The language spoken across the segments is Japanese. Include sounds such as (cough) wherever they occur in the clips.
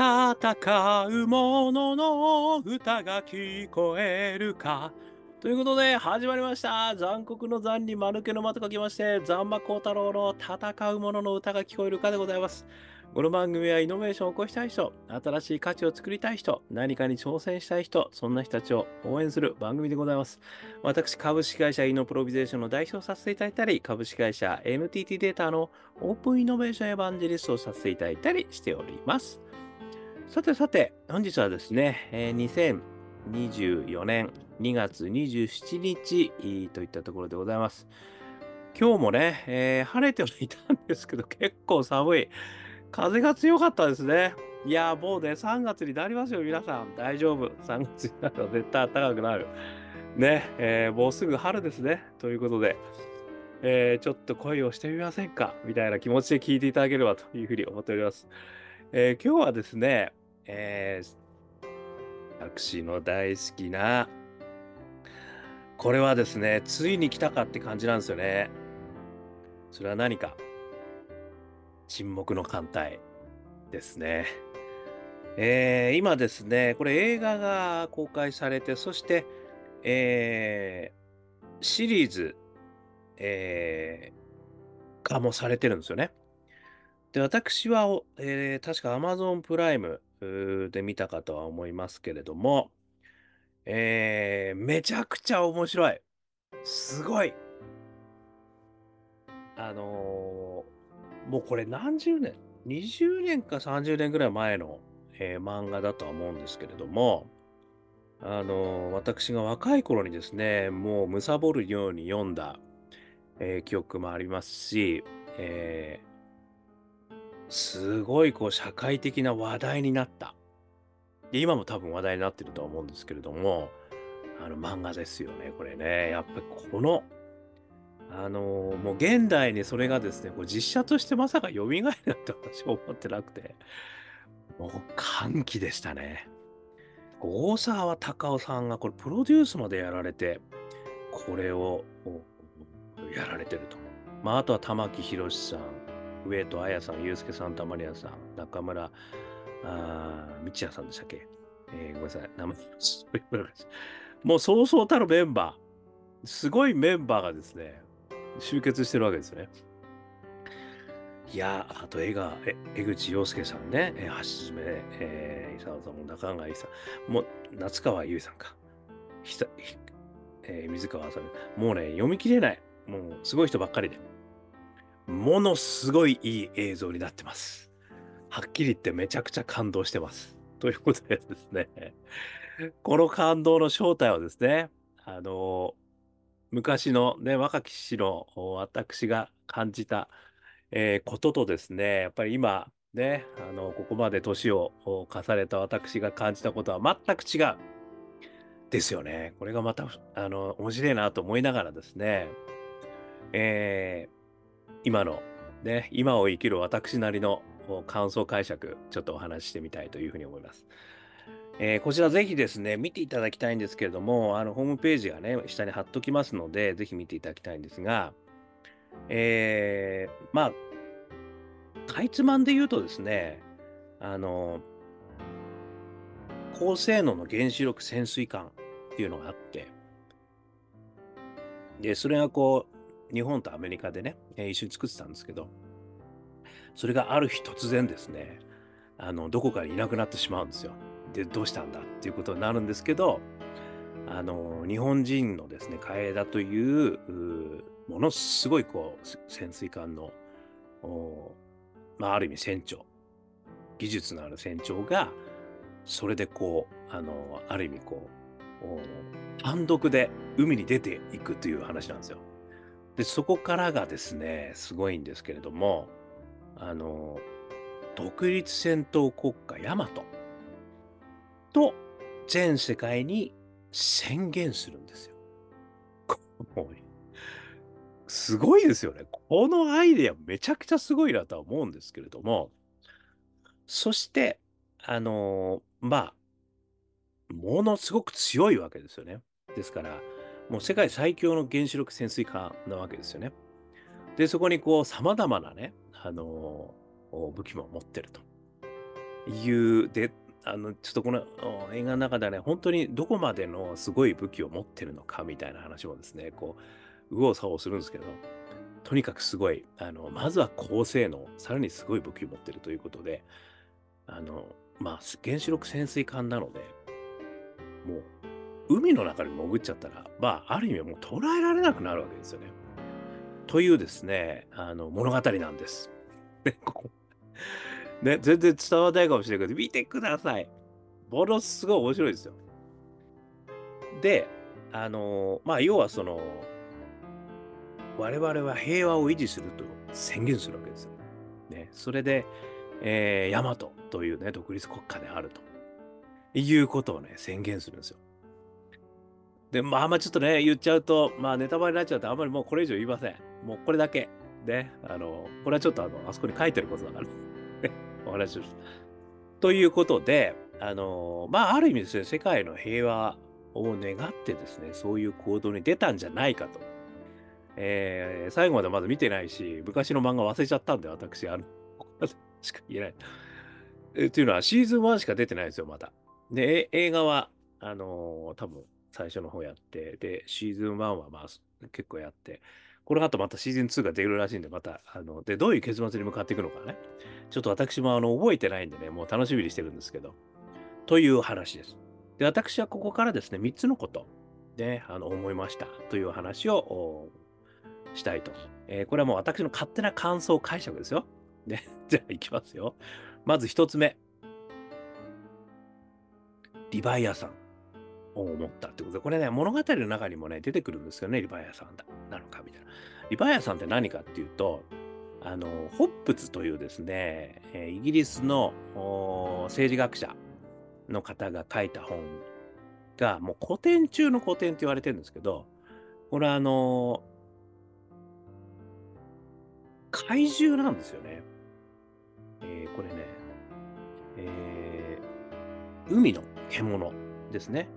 戦う者の歌が聞こえるか。ということで、始まりました。残酷の残に間抜けの間と書きまして、ザンマコウタロウの戦う者の歌が聞こえるかでございます。この番組はイノベーションを起こしたい人、新しい価値を作りたい人、何かに挑戦したい人、そんな人たちを応援する番組でございます。私、株式会社イノプロビゼーションの代表をさせていただいたり、株式会社 NTT データのオープンイノベーションエヴァンジェリストをさせていただいたりしております。さてさて、本日はですね、えー2024年2月27日といったところでございます。今日もね、えー晴れてはいたんですけど、結構寒い。風が強かったですね。いや、もうね、3月になりますよ、皆さん。大丈夫。3月になると絶対暖かくなる。ね、えーもうすぐ春ですね。ということで、えーちょっと恋をしてみませんか？みたいな気持ちで聞いていただければというふうに思っております。えー今日はですね、えー私の大好きな、これはですね、ついに来たかって感じなんですよね。それは何か？沈黙の艦隊ですね。えー今ですね、これ映画が公開されて、そして、えーシリーズ、えー化もされてるんですよね。で、私は、えー確か Amazon プライムで見たかとは思いますけれども、えーめちゃくちゃ面白い。すごい。あのーもうこれ何十年、20年か30年ぐらい前の、えー漫画だとは思うんですけれども、あのー私が若い頃にですね、もう貪るように読んだ、え記憶もありますし、えすごいこう社会的な話題になった。で、今も多分話題になってるとは思うんですけれども、あの漫画ですよね、これね。やっぱりこの、あのもう現代にそれがですね、こう実写としてまさか蘇るなんて私は思ってなくて、もう歓喜でしたね。大沢たかおさんがこれプロデュースまでやられて、これをやられてると。まあ、あとは玉木宏さん、上戸彩さん、ユースケ・サンタマリアさん、中村あ道也さんでしたっけ、えーごめんなさい、名前もう (laughs) そうそうたるメンバー、すごいメンバーがですね、集結してるわけですね。いや、あと江川、え江口洋介さんね、えー橋爪、えー、伊沢さんも中川さん、もう夏川優さんか、ひさひえー水川さん、もうね、読み切れない。もうすごい人ばっかりで。ものすごいいい映像になってます。はっきり言ってめちゃくちゃ感動してます。ということでですね、この感動の正体はですね、あの昔のね、若き父の私が感じた、えーこととですね、やっぱり今、ね、あの、ここまで年を重ねた私が感じたことは全く違う。ですよね。これがまた、あの、面白いなと思いながらですね、えー今の、ね、今を生きる私なりの感想解釈、ちょっとお話ししてみたいというふうに思います。えーこちらぜひですね、見ていただきたいんですけれども、あの、ホームページがね、下に貼っときますので、ぜひ見ていただきたいんですが、えーまあ、かいつまんで言うとですね、あの、高性能の原子力潜水艦っていうのがあって、で、それがこう、日本とアメリカでね、えー一緒に作ってたんですけど、それがある日突然ですね、あの、どこかにいなくなってしまうんですよ。で、どうしたんだっていうことになるんですけど、あの、日本人のですね、海江田という、うものすごいこう、潜水艦の、おまあ、ある意味船長、技術のある船長が、それでこう、あの、ある意味こう、単独で海に出ていくという話なんですよ。で、そこからがですね、すごいんですけれども、あの、独立戦闘国家ヤマトと全世界に宣言するんですよ。すごいですよね。このアイデアめちゃくちゃすごいなとは思うんですけれども、そして、あのまあ、ものすごく強いわけですよね。ですから、もう世界最強の原子力潜水艦なわけですよね。で、そこにこう、様々なね、あの武器も持ってると。いう、で、あの、ちょっとこの映画の中ではね、本当にどこまでのすごい武器を持ってるのかみたいな話もですね、こう、右往左往するんですけど、とにかくすごい、あの、まずは高性能、さらにすごい武器を持ってるということで、あの、まあ、原子力潜水艦なので、もう、海の中に潜っちゃったら、まあ、ある意味もう捉えられなくなるわけですよね。というですね、あの、物語なんです。(laughs) ね、全然伝わらないかもしれないけど、見てください。ものすごい面白いですよ。で、あのまあ、要はその、我々は平和を維持すると宣言するわけですよ。ね、それで、えー、大和というね、独立国家であるということをね、宣言するんですよ。で、まあ、あちょっとね、言っちゃうと、まあ、ネタバレになっちゃうと、あんまりもうこれ以上言いません。もうこれだけ。ね、あの、これはちょっとあの、あそこに書いてることだから、ね、(laughs) お話します。ということで、あの、まあ、ある意味ですね、世界の平和を願ってですね、そういう行動に出たんじゃないかと。えー、最後までまだ見てないし、昔の漫画忘れちゃったんで、私、あの、(laughs) しか言えない。えっていうのは、シーズン1しか出てないんですよ、まだ。で、映画は、あのー、多分最初の方やって、で、シーズン1はまあ結構やって、この後またシーズン2が出るらしいんで、また、あの、で、どういう結末に向かっていくのかね。ちょっと私もあの覚えてないんでね、もう楽しみにしてるんですけど、という話です。で、私はここからですね、3つのことで、あの、思いましたという話をしたいと。えー、これはもう私の勝手な感想解釈ですよ。で、(laughs) じゃあいきますよ。まず1つ目。リバイアさん。思ったってことで、これね、物語の中にもね、出てくるんですよね、リバイアさんだなのかみたいな。リバイアさんって何かっていうと、あの、ホップツというですね、イギリスの政治学者の方が書いた本が、もう古典中の古典って言われてるんですけど、これあの、怪獣なんですよね。えー、これね、えー、海の獣ですね。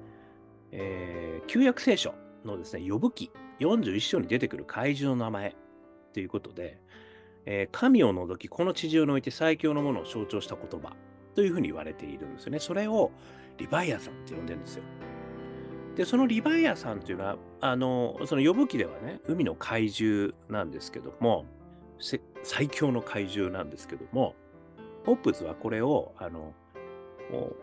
えー、旧約聖書のですね、呼ぶ記41章に出てくる怪獣の名前ということで、えー、神を除き、この地上において最強のものを象徴した言葉というふうに言われているんですよね。それをリバイアさんって呼んでるんですよ。で、そのリバイアさんというのは、あの、その呼ぶ記ではね、海の怪獣なんですけども、最強の怪獣なんですけども、ポップズはこれを、あの、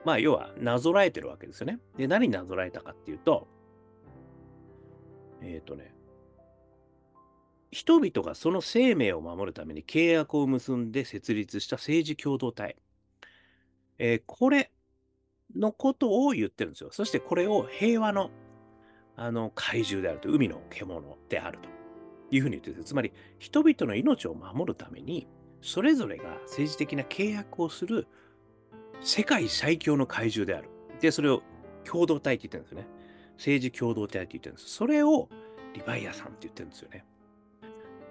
まあ、要はなぞらえてるわけですよね。で、何になぞらえたかっていうと、えっ、ー、とね、人々がその生命を守るために契約を結んで設立した政治共同体。えー、これのことを言ってるんですよ。そしてこれを平和のあの怪獣であると、海の獣であるというふうに言ってるんです。つまり、人々の命を守るために、それぞれが政治的な契約をする世界最強の怪獣である。で、それを共同体って言ってるんですよね。政治共同体って言ってるんです。それをリヴァイアさんって言ってるんですよね。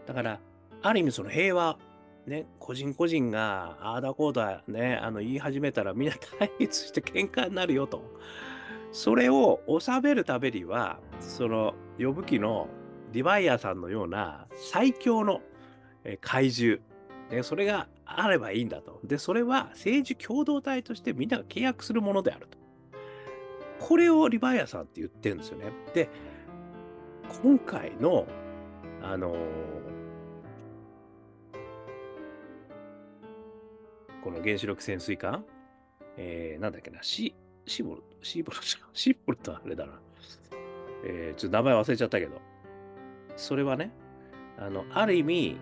だから、ある意味その平和、ね、個人個人がああだこうだね、あの言い始めたらみんな対立して喧嘩になるよと。それを収めるためには、その呼ぶ記のリヴァイアさんのような最強の怪獣、ね、それがあればいいんだと。で、それは政治共同体としてみんなが契約するものであると。これをリバイアさんって言ってるんですよね。で、今回の、あのー、この原子力潜水艦、えー、なんだっけな、シ (laughs) シボルト、シーボルト、シーボルとあれだな。えー、ちょっと名前忘れちゃったけど、それはね、あの、ある意味、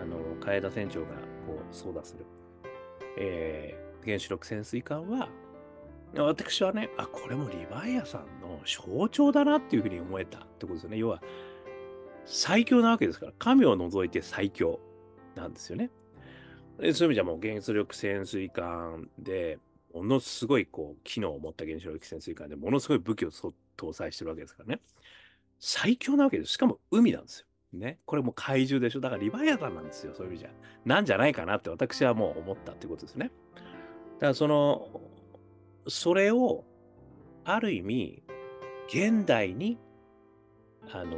あの、海田船長がこう操舵する、えー、原子力潜水艦は、私はね、あ、これもリヴァイアさんの象徴だなっていうふうに思えたってことですよね。要は、最強なわけですから、神を除いて最強なんですよね。そういう意味じゃもう原子力潜水艦で、ものすごいこう機能を持った原子力潜水艦でものすごい武器を搭載してるわけですからね。最強なわけです。しかも海なんですよ。ね。これも怪獣でしょ？だからリバイアタンなんですよ。そういう意味じゃ。なんじゃないかなって私はもう思ったってことですね。だからその、それを、ある意味、現代に、あの、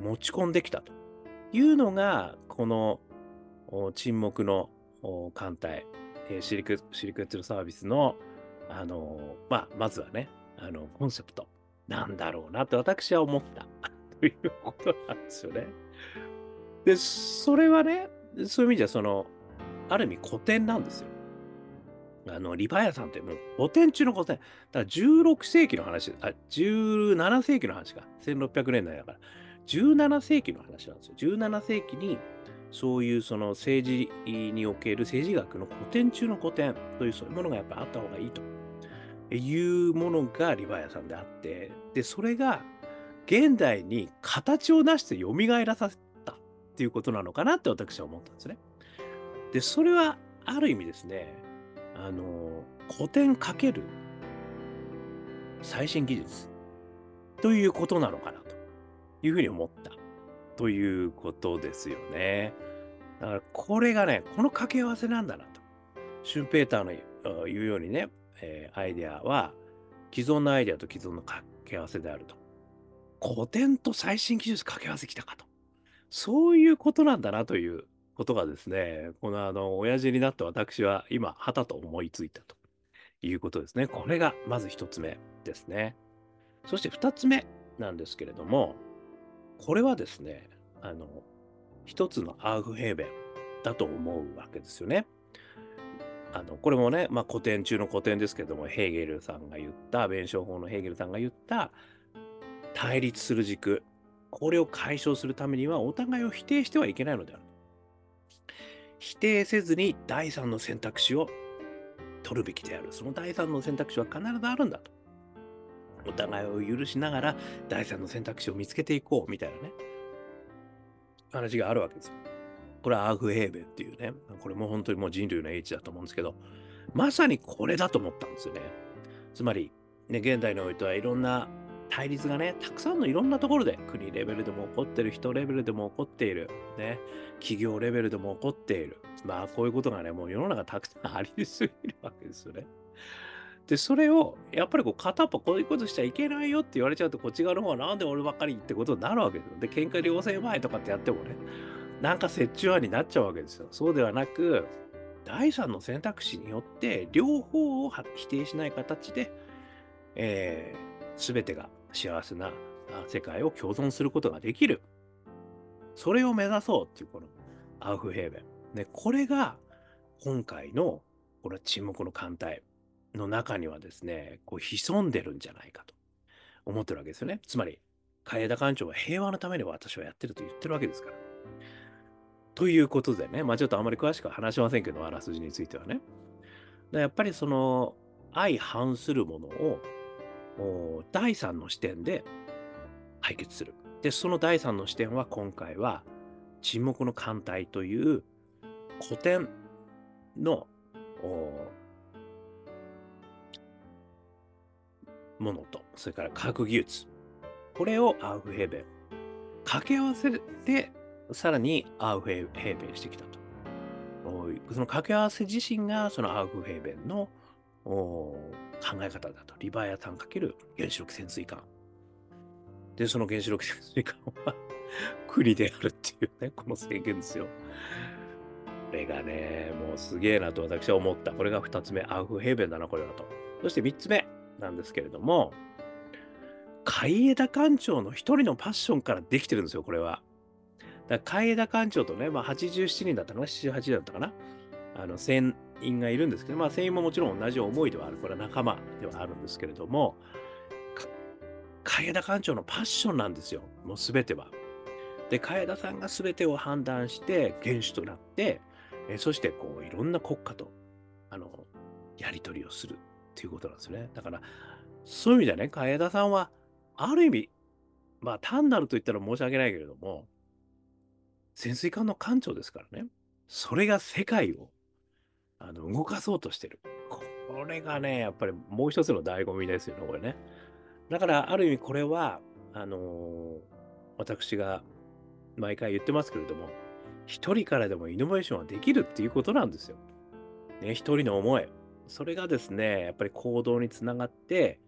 持ち込んできたというのが、この沈黙の艦隊、シリク、シリクエットサービスの、あの、まあ、まずはね、あの、コンセプト、なんだろうなって私は思ったということなんですよね。で、それはね、そういう意味じゃ、その、ある意味古典なんですよ。あの、リバヤさんってもう古典中の古典。だから16世紀の話、あ、17世紀の話か。1600年代だから。17世紀の話なんですよ。17世紀に、そういうその政治における政治学の古典中の古典というそういうものがやっぱあった方がいいというものがリバヤさんであって、で、それが現代に形を出して蘇らさせたっていうことなのかなって私は思ったんですね。で、それはある意味ですね、あの、古典かける最新技術ということなのかなというふうに思ったということですよね。だからこれがね、この掛け合わせなんだなと。シュンペーターの言うようにね、えー、アイデアは既存のアイデアと既存の掛け合わせであると。古典と最新技術掛け合わせきたかと。そういうことなんだなということがですね、このあの、親父になった私は今、はたと思いついたということですね。これがまず一つ目ですね。そして二つ目なんですけれども、これはですね、あの、一つのアウフヘーベンだと思うわけですよね。あのこれもね、まあ、古典中の古典ですけどもヘーゲルさんが言った弁証法のヘーゲルさんが言った対立する軸これを解消するためにはお互いを否定してはいけないのである。否定せずに第三の選択肢を取るべきである。その第三の選択肢は必ずあるんだと。お互いを許しながら第三の選択肢を見つけていこうみたいなね。話があるわけですよ。これはアーフヘーベンっていうね、これも本当にもう人類の英知だと思うんですけど、まさにこれだと思ったんですよね。つまり、ね、現代においてはいろんな対立がね、たくさんのいろんなところで、国レベルでも起こってる、人レベルでも起こっている、ね、企業レベルでも起こっている。まあ、こういうことがね、もう世の中たくさんありすぎるわけですよね。で、それを、やっぱりこう、片っぽこういうことしちゃいけないよって言われちゃうと、こっち側の方はなんで俺ばっかりってことになるわけですよ。で、喧嘩両成前とかってやってもね、なんか折衷案になっちゃうわけですよ。そうではなく、第三の選択肢によって、両方を否定しない形で、えー、全てが幸せな世界を共存することができる。それを目指そうっていう、このアウフヘーベン。ね、これが、今回の、この沈黙の艦隊。の中にはですね、こう潜んでるんじゃないかと思ってるわけですよね。つまり、海田館長は平和のために私はやってると言ってるわけですから。ということでね、まあちょっとあまり詳しくは話しませんけど、あらすじについてはね。やっぱりその相反するものを第三の視点で解決する。で、その第三の視点は今回は沈黙の艦隊という古典のものと、それから科学技術。これをアウフヘーベン。掛け合わせて、さらにアウフヘーベンしてきたと。その掛け合わせ自身がそのアウフヘーベンの考え方だと。リバイアタン×原子力潜水艦。で、その原子力潜水艦は国であるっていうね、この制限ですよ。これがね、もうすげえなと私は思った。これが2つ目、アウフヘーベンだな、これはと。そして3つ目。なんですけれども、海江田館長の一人のパッションからできてるんですよ、これは。だ海江田館長とね、まあ、87人だったかな、78人だったかな、あの員がいるんですけど、まあ、船員ももちろん同じ思いではある、これは仲間ではあるんですけれども、海田館長のパッションなんですよ、もうすべては。で、海田さんがすべてを判断して、元首となって、えそしてこういろんな国家とあのやり取りをするっていうことなんですね。だから、そういう意味ではね、海田さんは、ある意味、まあ単なると言ったら申し訳ないけれども、潜水艦の艦長ですからね、それが世界をあの動かそうとしてる。これがね、やっぱりもう一つの醍醐味ですよね、これね。だから、ある意味これは、あのー、私が毎回言ってますけれども、一人からでもイノベーションはできるっていうことなんですよ。ね、一人の思い、それがですね、やっぱり行動につながって、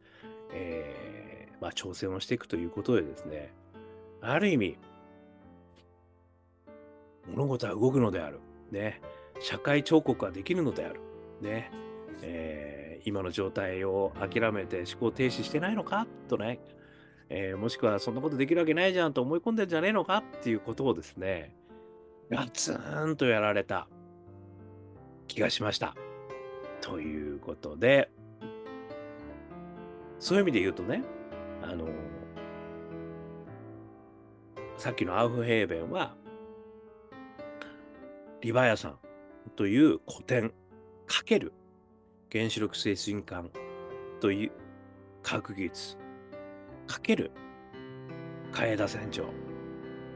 えー、まあ、挑戦をしていくということでですね、ある意味、物事は動くのである。ね、社会彫刻ができるのである。ね、えー、今の状態を諦めて思考停止してないのか？とね、えー、もしくはそんなことできるわけないじゃんと思い込んでんじゃねえのか？っていうことをですね、ガツンとやられた。気がしました。ということで、そういう意味で言うとね、あの、さっきのアウフヘーベンは、リバヤさんという古典。かける。原子力推進艦という科学技術。かける。海江田船長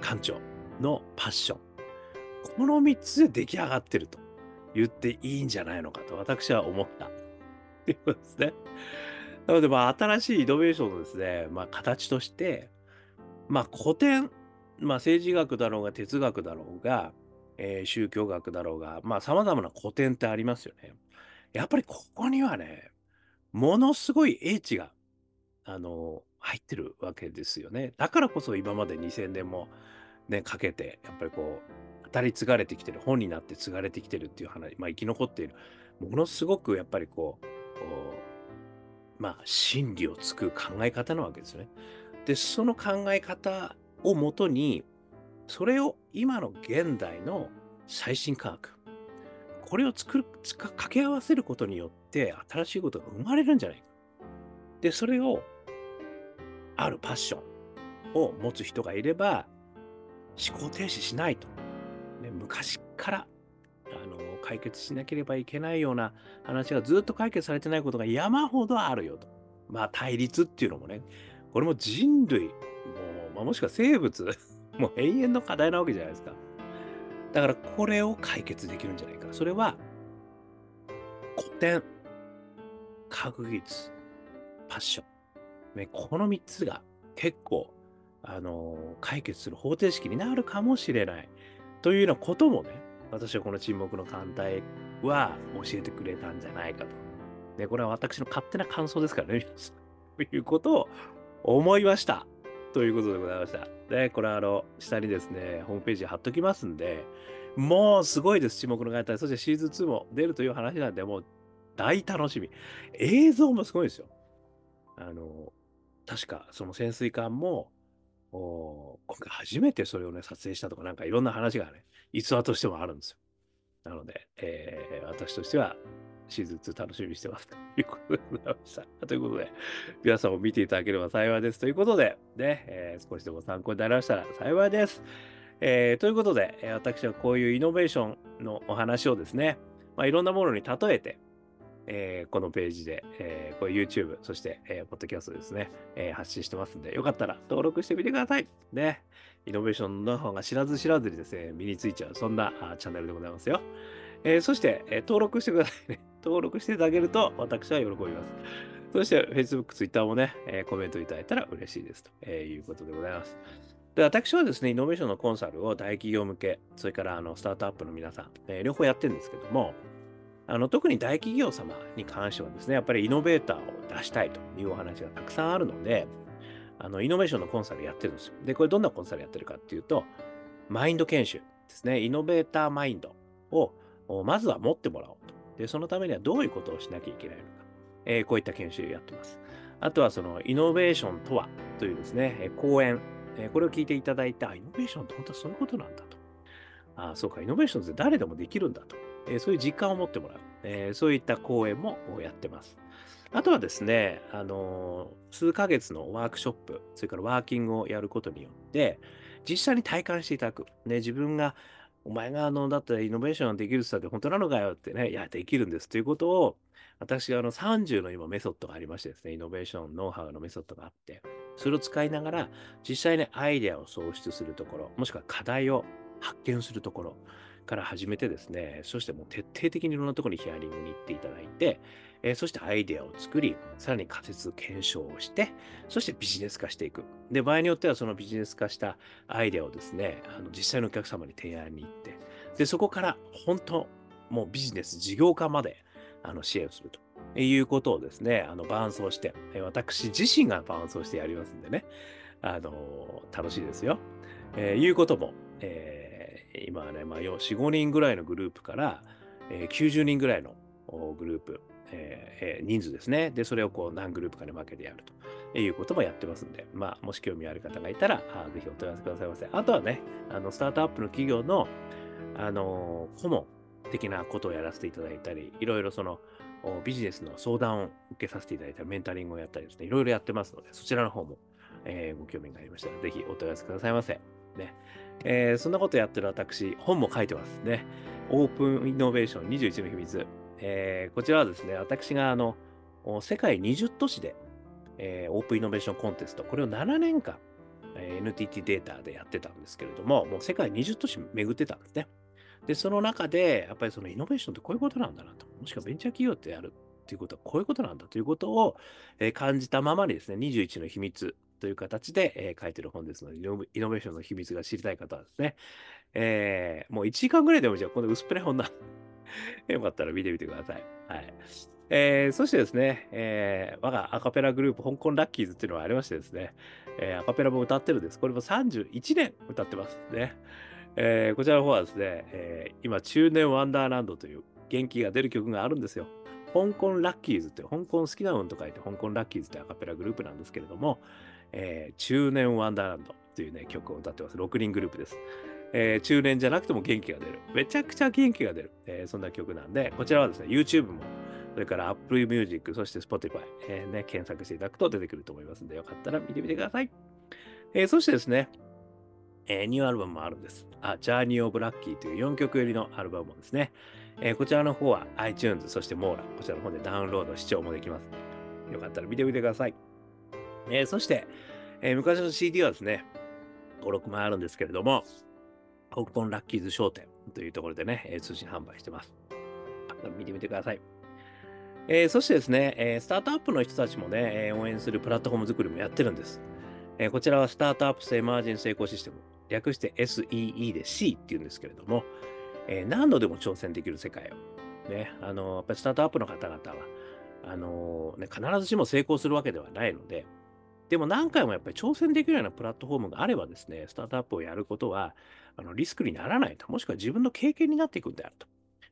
艦長のパッション。この3つで出来上がってると言っていいんじゃないのかと私は思った。ということですね。なのでまあ新しいイノベーションのですね、まあ、形としてまあ古典まあ政治学だろうが哲学だろうが、えー、宗教学だろうがまあ様々な古典ってありますよね。やっぱりここにはねものすごい英知があの入ってるわけですよね。だからこそ今まで2000年もね、かけて、やっぱりこう、語り継がれてきてる、本になって継がれてきてるっていう話、まあ生き残っている、ものすごくやっぱりこう、まあ真理をつく考え方なわけですね。で、その考え方をもとに、それを今の現代の最新科学、これを作る、掛け合わせることによって新しいことが生まれるんじゃないか。で、それをあるパッションを持つ人がいれば、思考停止しないと。ね、昔からあの解決しなければいけないような話がずっと解決されてないことが山ほどあるよと。まあ対立っていうのもね、これも人類、もうまあ、もしくは生物、もう永遠の課題なわけじゃないですか。だからこれを解決できるんじゃないか。それは古典、科学技術、パッション。ね、この3つが結構、あのー、解決する方程式になるかもしれないというようなこともね、私はこの沈黙の艦隊は教えてくれたんじゃないかと。で、これは私の勝手な感想ですからね、皆さん。ということを思いました。ということでございました。で、これはあの、下にですね、ホームページ貼っときますんで、もうすごいです、沈黙の艦隊。そしてシーズン2も出るという話なんで、もう大楽しみ。映像もすごいですよ。あの、確かその潜水艦も、今回初めてそれをね、撮影したとか、なんかいろんな話がね、逸話としてもあるんですよ。なので、えー、私としてはシーズン2楽しみにしてますということでございました。(laughs) ということで、皆さんも見ていただければ幸いです。ということで、ね、えー、少しでも参考になりましたら幸いです。えー、ということで、私はこういうイノベーションのお話をですね、まあ、いろんなものに例えて、えー、このページで、えー、これ YouTube、そして、えー、ポッドキャストですね、えー、発信してますんで、よかったら登録してみてください。ね。イノベーションのノウハウが知らず知らずにですね、身についちゃう、そんなチャンネルでございますよ。えー、そして、えー、登録してくださいね。登録していただけると私は喜びます。そして、Facebook、Twitter もね、えー、コメントいただいたら嬉しいですと、え、いうことでございます。で私はですね、イノベーションのコンサルを大企業向け、それからあのスタートアップの皆さん、えー、両方やってるんですけども、あの特に大企業様に関してはですね、やっぱりイノベーターを出したいというお話がたくさんあるので、あのイノベーションのコンサルやってるんですよ。で、これどんなコンサルやってるかっていうと、マインド研修ですね、イノベーターマインドをまずは持ってもらおう。で、そのためにはどういうことをしなきゃいけないのか。えー、こういった研修をやってます。あとはそのイノベーションとはというですねえ、講演、えこれを聞いていただいて、あ、イノベーションって本当はそういうことなんだと。あ、そうか、イノベーションって誰でもできるんだと。えー、そういう実感を持ってもらう、えー、そういった講演もやってます。あとはですね、あのー、数ヶ月のワークショップ、それからワーキングをやることによって、実際に体感していただく。ね、自分が、お前があの、だったらイノベーションができるって言ったって本当なのかよってね、いや、できるんですということを、私があの30の今メソッドがありましてですね、イノベーション、ノウハウのメソッドがあって、それを使いながら、実際にアイデアを創出するところ、もしくは課題を発見するところ、から始めてですね、そしてもう徹底的にいろんなところにヒアリングに行っていただいて、えー、そしてアイデアを作り、さらに仮説検証をして、そしてビジネス化していく。で、場合によってはそのビジネス化したアイデアをですね、あの実際のお客様に提案に行って、で、そこから本当、もうビジネス、事業化まであの支援をすると。いうことをですね、あの伴走して、私自身が伴走してやりますんでね、あの楽しいですよ。えー、いうことも、えー今はね、まあ、4、5人ぐらいのグループから、えー、90人ぐらいのグループ、えー、人数ですね。で、それをこう何グループかに分けてやるということもやってますんで、まあ、もし興味ある方がいたら、あぜひお問い合わせくださいませ。あとはね、あのスタートアップの企業の、あの顧問的なことをやらせていただいたり、いろいろそのビジネスの相談を受けさせていただいたり、メンタリングをやったりですね、いろいろやってますので、そちらの方も、えー、ご興味がありましたら、ぜひお問い合わせくださいませ。ねえー、そんなことやってる私、本も書いてますね。オープンイノベーション21の秘密。えー、こちらはですね、私があの世界20都市で、えー、オープンイノベーションコンテスト、これを7年間、えー、NTT データでやってたんですけれども、もう世界20都市巡ってたんですね。で、その中で、やっぱりそのイノベーションってこういうことなんだなと。もしくはベンチャー企業ってやるっていうことはこういうことなんだということを、えー、感じたままにですね、21の秘密という形で、えー、書いてる本ですので、イノベーションの秘密が知りたい方はですね、えー、もう1時間ぐらいでもじゃあ、この薄っぺらい本なん (laughs) よかったら見てみてください。はい。えー、そしてですね、えー、我がアカペラグループ、香港ラッキーズっていうのがありましてですね、えー、アカペラも歌ってるんです。これも31年歌ってますね。えー、こちらの方はですね、えー、今、中年ワンダーランドという元気が出る曲があるんですよ。香港ラッキーズって、香港好きな運と書いて、香港ラッキーズってアカペラグループなんですけれども、えー、中年ワンダーランドというね、曲を歌ってます。6人グループです。えー、中年じゃなくても元気が出る。めちゃくちゃ元気が出る。えー、そんな曲なんで、こちらはですね、YouTube も、それから Apple Music、そして Spotify、えー、ね、検索していただくと出てくると思いますんで、よかったら見てみてください。えー、そしてですね、えー、ニューアルバムもあるんです。あ、Journey of Lucky という4曲入りのアルバムもですね、えー、こちらの方は iTunes、そしてモーラ、こちらの方でダウンロード、視聴もできますよかったら見てみてください。えー、そして、えー、昔の CD はですね、5、6枚あるんですけれども、香港ラッキーズ商店というところでね、えー、通信販売してます。見てみてください。えー、そしてですね、えー、スタートアップの人たちもね、えー、応援するプラットフォーム作りもやってるんです。えこちらはスタートアップスエマージェンスエコシステム、略して SEE で C っていうんですけれども、え何度でも挑戦できる世界を。ね、あのやっぱりスタートアップの方々は、あのね、必ずしも成功するわけではないので、でも何回もやっぱり挑戦できるようなプラットフォームがあればですね、スタートアップをやることはあのリスクにならないと、もしくは自分の経験になっていくんであると、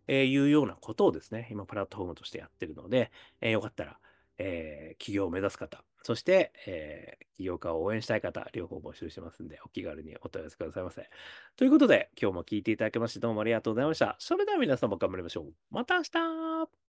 えいうようなことをですね、今プラットフォームとしてやってるので、えー、よかったら、えー、企業を目指す方、そして、えー、起業家を応援したい方、両方募集してますんで、お気軽にお問い合わせくださいませ。ということで、今日も聞いていただきまして、どうもありがとうございました。それでは皆様頑張りましょう。また明日